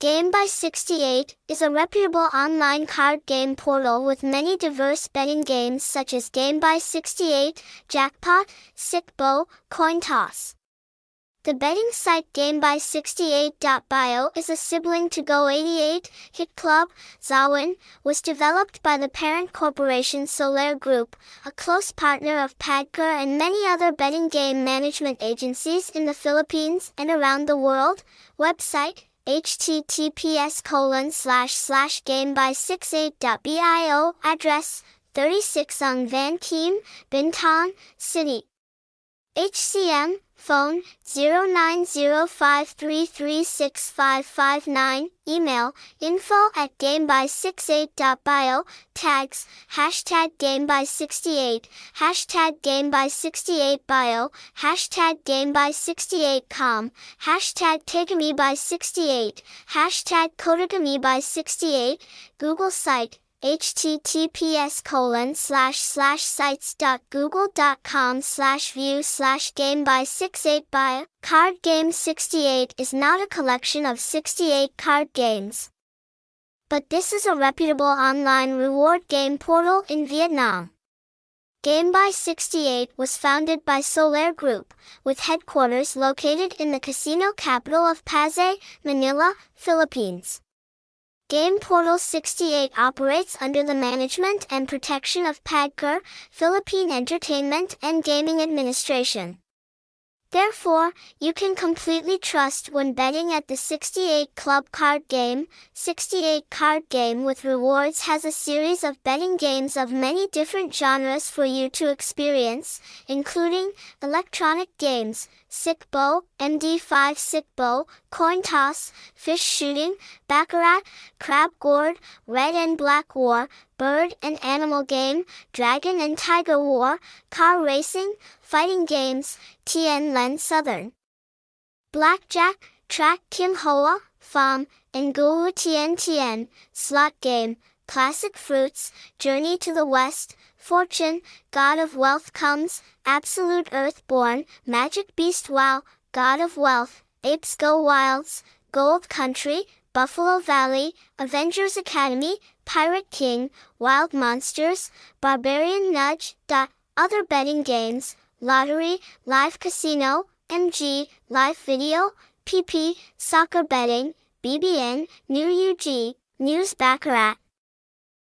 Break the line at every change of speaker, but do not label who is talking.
Game bài 68 is a reputable online card game portal with many diverse betting games such as Game bài 68, Jackpot, Sic Bo, Coin Toss. The betting site gamebai68.bio is a sibling to Go88, Hit Club, Zowin, was developed by the parent corporation Solaire Group, a close partner of PAGCOR and many other betting game management agencies in the Philippines and around the world. Website https colon slash slash gamebai68.bio address 36 Ung Van Khiem, Bintan, City. HCM, phone 0905336559, email info at gamebai68.bio, tags, hashtag gamebai68, hashtag gamebai68bio, hashtag gamebai68com, hashtag taigamebai68, hashtag codegamebai68, Google site, https colon slash slash sites dot google dot com slash view slash game bài 68 by card game 68 is not a collection of 68 card games. But this is a reputable online reward game portal in vietnam. Game bài 68 was founded by Solaire Group, with headquarters located in the casino capital of Pasay, Manila, Philippines. Game Portal 68 operates under the management and protection of PAGCOR, Philippine Entertainment and Gaming Administration. Therefore, you can completely trust when betting at the 68 Club card game. 68 card game with rewards has a series of betting games of many different genres for you to experience, including electronic games, Sic Bo, MD5 Sic Bo, Coin Toss, Fish Shooting, Baccarat, Crab Gourd, Red and Black War, Bird and Animal Game, Dragon and Tiger War, Car Racing, Fighting Games, Tien Len Southern. Blackjack, Trac Kim Hoa, Phỏm, and Gu Tien Tien, Slot Game, Classic Fruits, Journey to the West, Fortune, God of Wealth Comes, Absolute Earthborn, Magic Beast Wow, God of Wealth, Apes Go Wilds, Gold Country, Buffalo Valley, Avengers Academy, Pirate King, Wild Monsters, Barbarian Nudge. Other betting games, lottery, live casino, MG, live video, PP, soccer betting, BBN, New UG, News Baccarat,